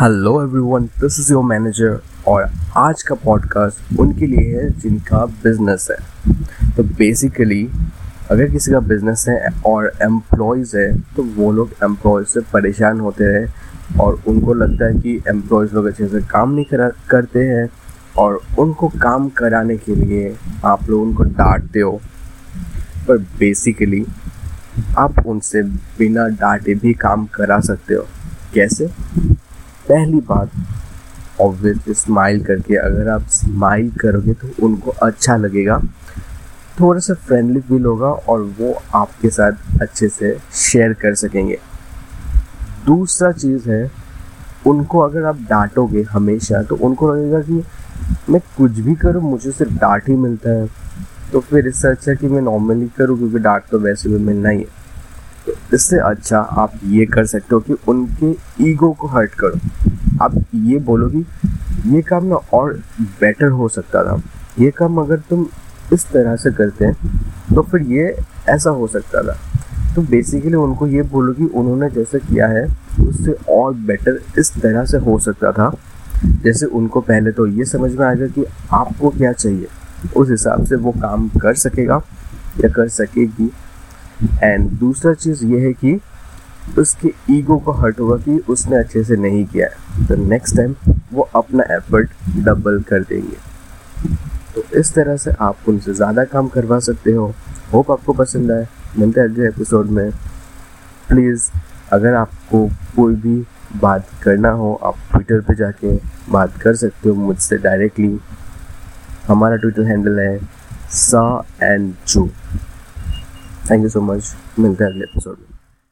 Hello everyone this is your manager और आज का पॉडकास्ट उनके लिए है जिनका बिज़नेस है। तो बेसिकली अगर किसी का बिज़नेस है और एम्प्लॉयज़ है तो वो लोग एम्प्लॉयज़ से परेशान होते हैं और उनको लगता है कि एम्प्लॉयज़ लोग अच्छे से काम नहीं करा, करते हैं और उनको काम कराने के लिए आप लोग उनको डांटते हो। पर बेसिकली आप उनसे बिना डांटे भी काम करा सकते हो। कैसे? पहली बात ऑब्वियसली स्माइल करके अगर आप स्माइल करोगे तो उनको अच्छा लगेगा। थोड़ा सा फ्रेंडली फील होगा और वो आपके साथ अच्छे से शेयर कर सकेंगे। दूसरा चीज़ है, उनको अगर आप डांटोगे हमेशा तो उनको लगेगा कि मैं कुछ भी करूँ, मुझे सिर्फ़ डांट ही मिलता है। तो फिर इससे अच्छा कि मैं नॉर्मली करूँ, क्योंकि डांट तो वैसे भी मिलना ही है। इससे अच्छा आप ये कर सकते हो कि उनके ईगो को हर्ट करो। आप ये बोलो कि ये काम ना और बेटर हो सकता था। ये काम अगर तुम इस तरह से करते हैं तो फिर ये ऐसा हो सकता था। तो बेसिकली उनको ये बोलो कि उन्होंने जैसे किया है, उससे और बेटर इस तरह से हो सकता था। जैसे उनको पहले तो ये समझ में आएगा कि आपको क्या चाहिए। उस हिसाब से वो काम कर सकेगा या कर सकेगी। एंड दूसरा चीज़ ये है कि उसके ईगो को हर्ट होगा कि उसने अच्छे से नहीं किया है। तो नेक्स्ट टाइम वो अपना एफर्ट डबल कर देंगे। तो इस तरह से आप उनसे ज़्यादा काम करवा सकते हो। होप आपको पसंद आए। मिलते हैं अगले एपिसोड में। प्लीज़ अगर आपको कोई भी बात करना हो, आप ट्विटर पे जाके बात कर सकते हो मुझसे डायरेक्टली हमारा ट्विटर हैंडल है सा एंड जू थैंक यू सो मच मिलते हैं अगले एपिसोड में